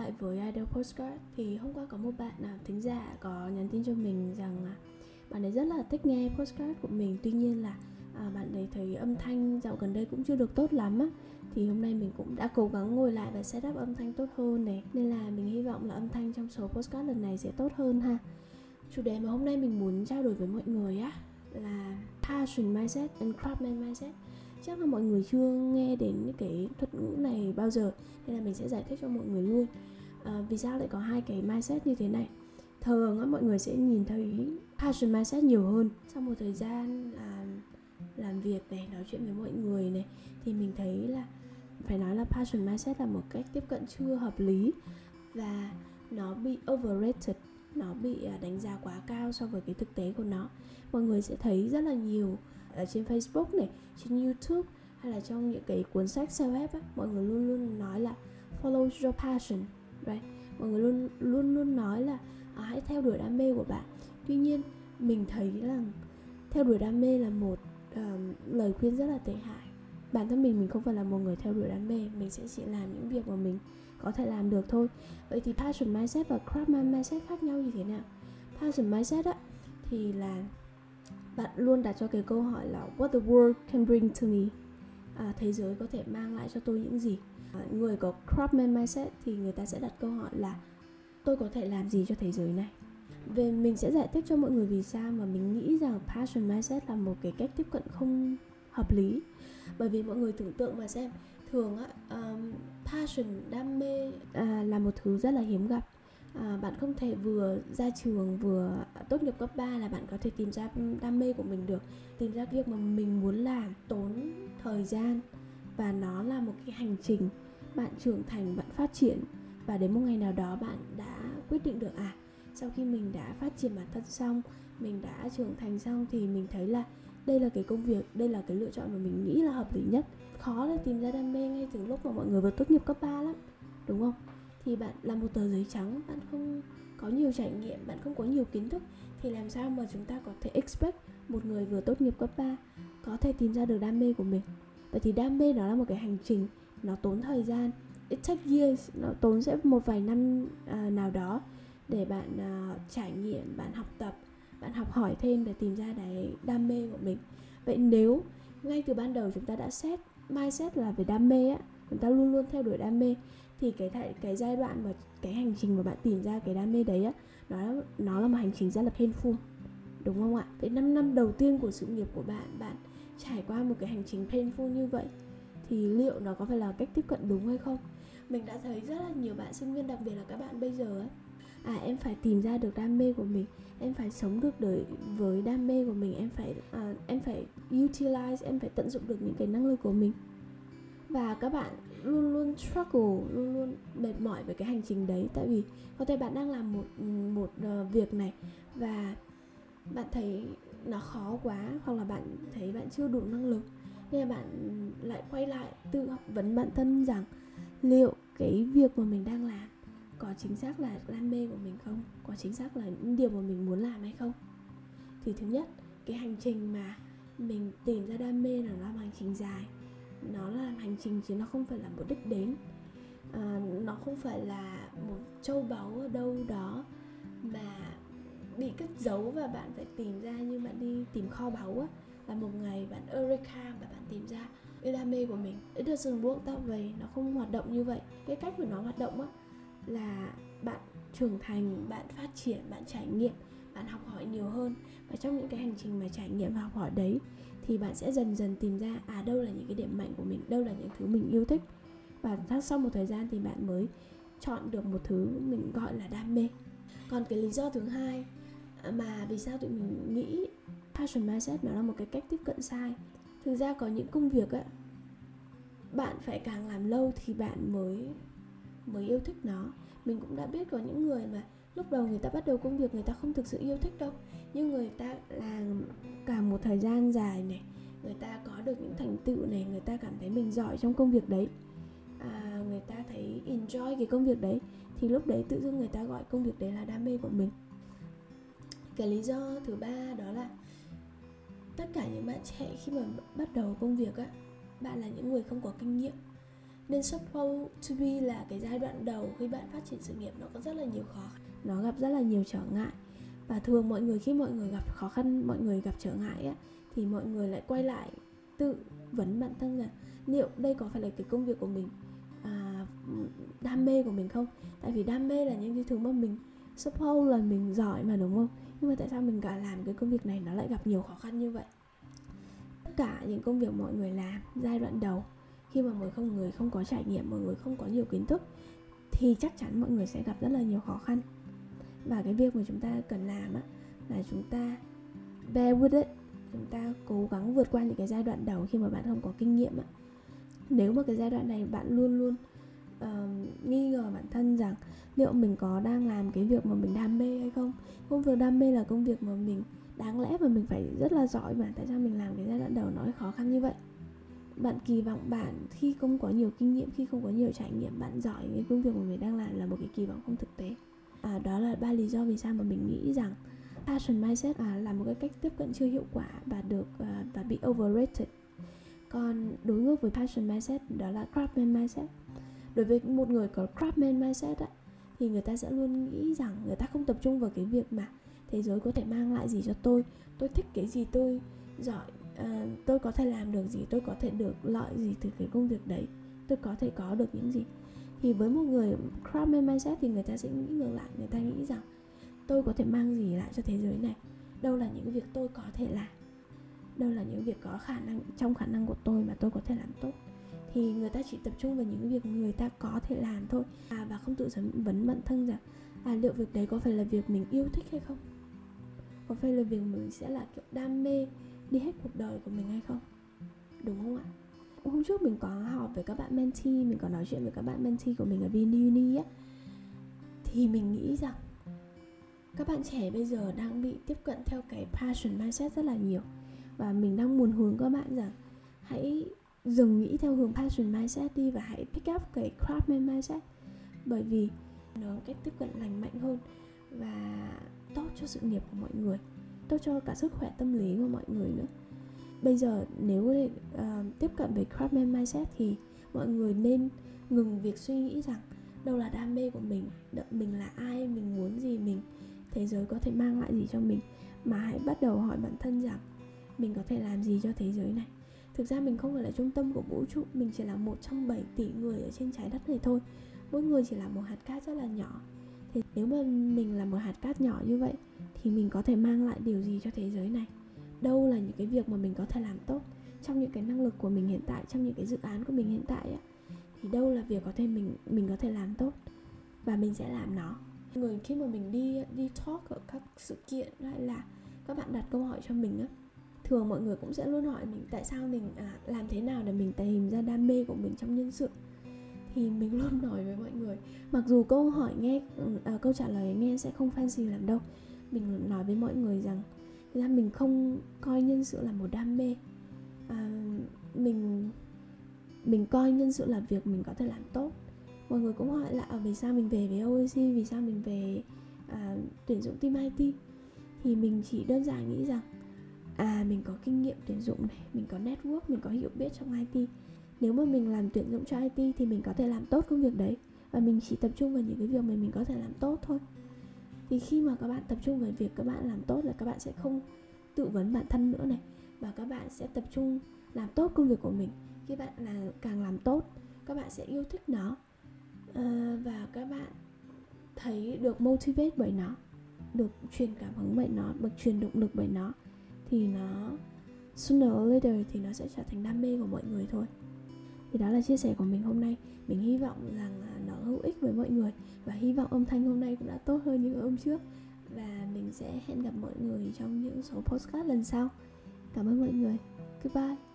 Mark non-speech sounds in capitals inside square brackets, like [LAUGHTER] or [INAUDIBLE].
lại với Idol Postcard Thì hôm qua có một bạn nào thính giả có nhắn tin cho mình rằng à, Bạn ấy rất là thích nghe postcard của mình. Tuy nhiên là à, bạn ấy thấy âm thanh dạo gần đây cũng chưa được tốt lắm á thì hôm nay mình cũng đã cố gắng ngồi lại và setup âm thanh tốt hơn này. Nên là mình hy vọng là âm thanh trong số postcard lần này sẽ tốt hơn ha. Chủ đề mà hôm nay mình muốn trao đổi với mọi người á là passion mindset and craftsman mindset chắc là mọi người chưa nghe đến cái thuật ngữ này bao giờ nên là mình sẽ giải thích cho mọi người luôn. À, vì sao lại có hai cái mindset như thế này? Thường á, mọi người sẽ nhìn thấy passion mindset nhiều hơn. Sau một thời gian làm làm việc này nói chuyện với mọi người này thì mình thấy là phải nói là passion mindset là một cách tiếp cận chưa hợp lý và nó bị overrated nó bị à, đánh giá quá cao so với cái thực tế của nó. Mọi người sẽ thấy rất là nhiều ở trên Facebook này trên YouTube hay là trong những cái cuốn sách self help á mọi người luôn luôn nói là follow your passion right? Mọi người luôn luôn luôn nói là à, hãy theo đuổi đam mê của bạn tuy nhiên mình thấy là theo đuổi đam mê là một um, lời khuyên rất là tệ hại. Bản thân mình mình không phải là một người theo đuổi đam mê mình sẽ chỉ làm những việc mà mình có thể làm được thôi. Vậy thì passion mindset và craftsman mindset khác nhau như thế nào? Passion mindset á thì là bạn luôn đặt cho cái câu hỏi là what the world can bring to me? À, thế giới có thể mang lại cho tôi những gì? À, người có craftsman mindset thì người ta sẽ đặt câu hỏi là tôi có thể làm gì cho thế giới này? Về mình sẽ giải thích cho mọi người vì sao mà mình nghĩ rằng passion mindset là một cái cách tiếp cận không hợp lý. Bởi vì mọi người tưởng tượng mà xem thường á um, passion đam mê à, là một thứ rất là hiếm gặp à, bạn không thể vừa ra trường vừa tốt nghiệp cấp 3 là bạn có thể tìm ra đam mê của mình được tìm ra việc mà mình muốn làm tốn thời gian và nó là một cái hành trình. Bạn trưởng thành bạn phát triển và đến một ngày nào đó bạn đã quyết định được à sau khi mình đã phát triển bản thân xong mình đã trưởng thành xong thì mình thấy là đây là cái công việc đây là cái lựa chọn mà mình nghĩ là hợp lý nhất. Khó để tìm ra đam mê ngay từ lúc mà mọi người vừa tốt nghiệp cấp 3 lắm đúng không? Thì bạn là một tờ giấy trắng bạn không có nhiều trải nghiệm bạn không có nhiều kiến thức. Thì làm sao mà chúng ta có thể expect một người vừa tốt nghiệp cấp 3 có thể tìm ra được đam mê của mình? Vậy thì đam mê nó là một cái hành trình nó tốn thời gian it takes years nó tốn sẽ một vài năm à, nào đó để bạn à, trải nghiệm bạn học tập bạn học hỏi thêm để tìm ra cái đam mê của mình. Vậy nếu ngay từ ban đầu chúng ta đã xét mindset là về đam mê á chúng ta luôn luôn theo đuổi đam mê thì cái cái, cái giai đoạn và cái hành trình mà bạn tìm ra cái đam mê đấy á nó nó là một hành trình rất là painful đúng không ạ? Thế 5 năm đầu tiên của sự nghiệp của bạn bạn trải qua một cái hành trình painful như vậy thì liệu nó có phải là cách tiếp cận đúng hay không? Mình đã thấy rất là nhiều bạn sinh viên đặc biệt là các bạn bây giờ ấy à em phải tìm ra được đam mê của mình em phải sống được đời với đam mê của mình em phải à, em phải utilize em phải tận dụng được những cái năng lực của mình và các bạn luôn luôn struggle luôn luôn mệt mỏi với cái hành trình đấy. Tại vì có thể bạn đang làm một một uh, việc này và bạn thấy nó khó quá hoặc là bạn thấy bạn chưa đủ năng lực nên là bạn lại quay lại tự vấn bản thân rằng liệu cái việc mà mình đang làm có chính xác là đam mê của mình không? Có chính xác là những điều mà mình muốn làm hay không? Thì thứ nhất cái hành trình mà mình tìm ra đam mê là nó là hành trình dài nó là hành trình chứ nó không phải là một đích đến. À, nó không phải là một châu báu ở đâu đó mà bị cất giấu và bạn phải tìm ra như bạn đi tìm kho báu á. Là một ngày bạn eureka và bạn tìm ra cái đam mê của mình. It doesn't work that way. Nó không hoạt động như vậy. Cái cách của nó hoạt động á là bạn trưởng thành bạn phát triển bạn trải nghiệm bạn học hỏi nhiều hơn. Và trong những cái hành trình mà trải nghiệm và học hỏi đấy thì bạn sẽ dần dần tìm ra à đâu là những cái điểm mạnh của mình, đâu là những thứ mình yêu thích. Và sau một thời gian thì bạn mới chọn được một thứ mình gọi là đam mê. Còn cái lý do thứ hai à, mà vì sao tụi mình nghĩ passion mindset nó là một cái cách tiếp cận sai? Thực ra có những công việc á, bạn phải càng làm lâu thì bạn mới mới yêu thích nó. Mình cũng đã biết có những người mà lúc đầu người ta bắt đầu công việc người ta không thực sự yêu thích đâu. Nhưng người ta làm cả một thời gian dài này người ta có được những thành tựu này người ta cảm thấy mình giỏi trong công việc đấy. À, người ta thấy enjoy cái công việc đấy thì lúc đấy tự dưng người ta gọi công việc đấy là đam mê của mình. Cái lý do thứ ba đó là tất cả những bạn trẻ khi mà bắt đầu công việc á bạn là những người không có kinh nghiệm. Nên suppose to be là cái giai đoạn đầu khi bạn phát triển sự nghiệp nó có rất là nhiều khó khăn nó gặp rất là nhiều trở ngại. Và thường mọi người khi mọi người gặp khó khăn mọi người gặp trở ngại á thì mọi người lại quay lại tự vấn bản thân là liệu đây có phải là cái công việc của mình à, đam mê của mình không? Tại vì đam mê là những cái thứ mà mình suppose là mình giỏi mà đúng không? Nhưng mà tại sao mình cả làm cái công việc này nó lại gặp nhiều khó khăn như vậy? Tất cả những công việc mọi người làm giai đoạn đầu khi mà mọi không người không có trải nghiệm mọi người không có nhiều kiến thức thì chắc chắn mọi người sẽ gặp rất là nhiều khó khăn và cái việc mà chúng ta cần làm á là chúng ta bear with it. Chúng ta cố gắng vượt qua những cái giai đoạn đầu khi mà bạn không có kinh nghiệm á. Nếu mà cái giai đoạn này bạn luôn luôn uh, nghi ngờ bản thân rằng liệu mình có đang làm cái việc mà mình đam mê hay không? Công việc đam mê là công việc mà mình đáng lẽ mà mình phải rất là giỏi mà tại sao mình làm cái giai đoạn đầu nó khó khăn như vậy? Bạn kỳ vọng bạn khi không có nhiều kinh nghiệm khi không có nhiều trải nghiệm bạn giỏi cái công việc mà mình đang làm là một cái kỳ vọng không thực tế à, đó là ba lý do vì sao mà mình nghĩ rằng passion mindset à, là một cái cách tiếp cận chưa hiệu quả và được à, và bị overrated. Còn đối ngược với passion mindset đó là craftsman mindset. Đối với một người có craftsman mindset á, thì người ta sẽ luôn nghĩ rằng người ta không tập trung vào cái việc mà thế giới có thể mang lại gì cho tôi? Tôi thích cái gì tôi giỏi à, tôi có thể làm được gì? Tôi có thể được lợi gì từ cái công việc đấy? Tôi có thể có được những gì? Thì với một người craftsman mindset thì người ta sẽ nghĩ ngược lại người ta nghĩ rằng tôi có thể mang gì lại cho thế giới này. Đâu là những việc tôi có thể làm. Đâu là những việc có khả năng trong khả năng của tôi mà tôi có thể làm tốt. Thì người ta chỉ tập trung vào những việc người ta có thể làm thôi. À, và không tự vấn bản thân rằng à liệu việc đấy có phải là việc mình yêu thích hay không? Có phải là việc mình sẽ là kiểu đam mê đi hết cuộc đời của mình hay không? Đúng không ạ? Hôm trước mình có họp với các bạn mentee mình có nói chuyện với các bạn mentee của mình ở VinUni á. Thì mình nghĩ rằng các bạn trẻ bây giờ đang bị tiếp cận theo cái passion mindset rất là nhiều. Và mình đang muốn hướng các bạn rằng hãy dừng nghĩ theo hướng passion mindset đi và hãy pick up cái craftsman mindset. Bởi vì nó cách tiếp cận lành mạnh hơn và tốt cho sự nghiệp của mọi người tốt cho cả sức khỏe tâm lý của mọi người nữa bây giờ nếu để uh, à, tiếp cận với craftsman mindset thì mọi người nên ngừng việc suy nghĩ rằng đâu là đam mê của mình mình là ai mình muốn gì mình thế giới có thể mang lại gì cho mình. Mà hãy bắt đầu hỏi bản thân rằng mình có thể làm gì cho thế giới này. Thực ra mình không phải là trung tâm của vũ trụ mình chỉ là một trong 7 tỷ người ở trên trái đất này thôi. Mỗi người chỉ là một hạt cát rất là nhỏ. Thì nếu mà mình là một hạt cát nhỏ như vậy thì mình có thể mang lại điều gì cho thế giới này? Đâu là những cái việc mà mình có thể làm tốt trong những cái năng lực của mình hiện tại trong những cái dự án của mình hiện tại ấy, thì đâu là việc có thể mình mình có thể làm tốt và mình sẽ làm nó. Người khi mà mình đi đi talk ở các sự kiện hay là các bạn đặt câu hỏi cho mình á thường mọi người cũng sẽ luôn hỏi mình tại sao mình à, làm thế nào để mình tìm ra đam mê của mình trong nhân sự. Thì mình [LAUGHS] luôn nói với mọi người mặc dù câu hỏi nghe ừ, à, câu trả lời nghe sẽ không fancy lắm đâu mình nói với mọi người rằng ra mình không coi nhân sự là một đam mê. À, mình mình coi nhân sự là việc mình có thể làm tốt. Mọi người cũng hỏi là à, vì sao mình về với OEC vì sao mình về à, tuyển dụng team IT thì mình chỉ đơn giản nghĩ rằng à mình có kinh nghiệm tuyển dụng này mình có network mình có hiểu biết trong IT nếu mà mình làm tuyển dụng cho IT thì mình có thể làm tốt công việc đấy. Và mình chỉ tập trung vào những cái việc mà mình có thể làm tốt thôi thì khi mà các bạn tập trung vào việc các bạn làm tốt là các bạn sẽ không tự vấn bản thân nữa này và các bạn sẽ tập trung làm tốt công việc của mình. Khi bạn là càng làm tốt các bạn sẽ yêu thích nó à, và các bạn thấy được motivate bởi nó được truyền cảm hứng bởi nó được truyền động lực bởi nó thì nó sooner or later thì nó sẽ trở thành đam mê của mọi người thôi. Thì đó là chia sẻ của mình hôm nay. Mình hy vọng rằng hữu ích với mọi người. Và hy vọng âm thanh hôm nay cũng đã tốt hơn những hôm trước. Và mình sẽ hẹn gặp mọi người trong những số postcard lần sau. Cảm ơn mọi người. Goodbye.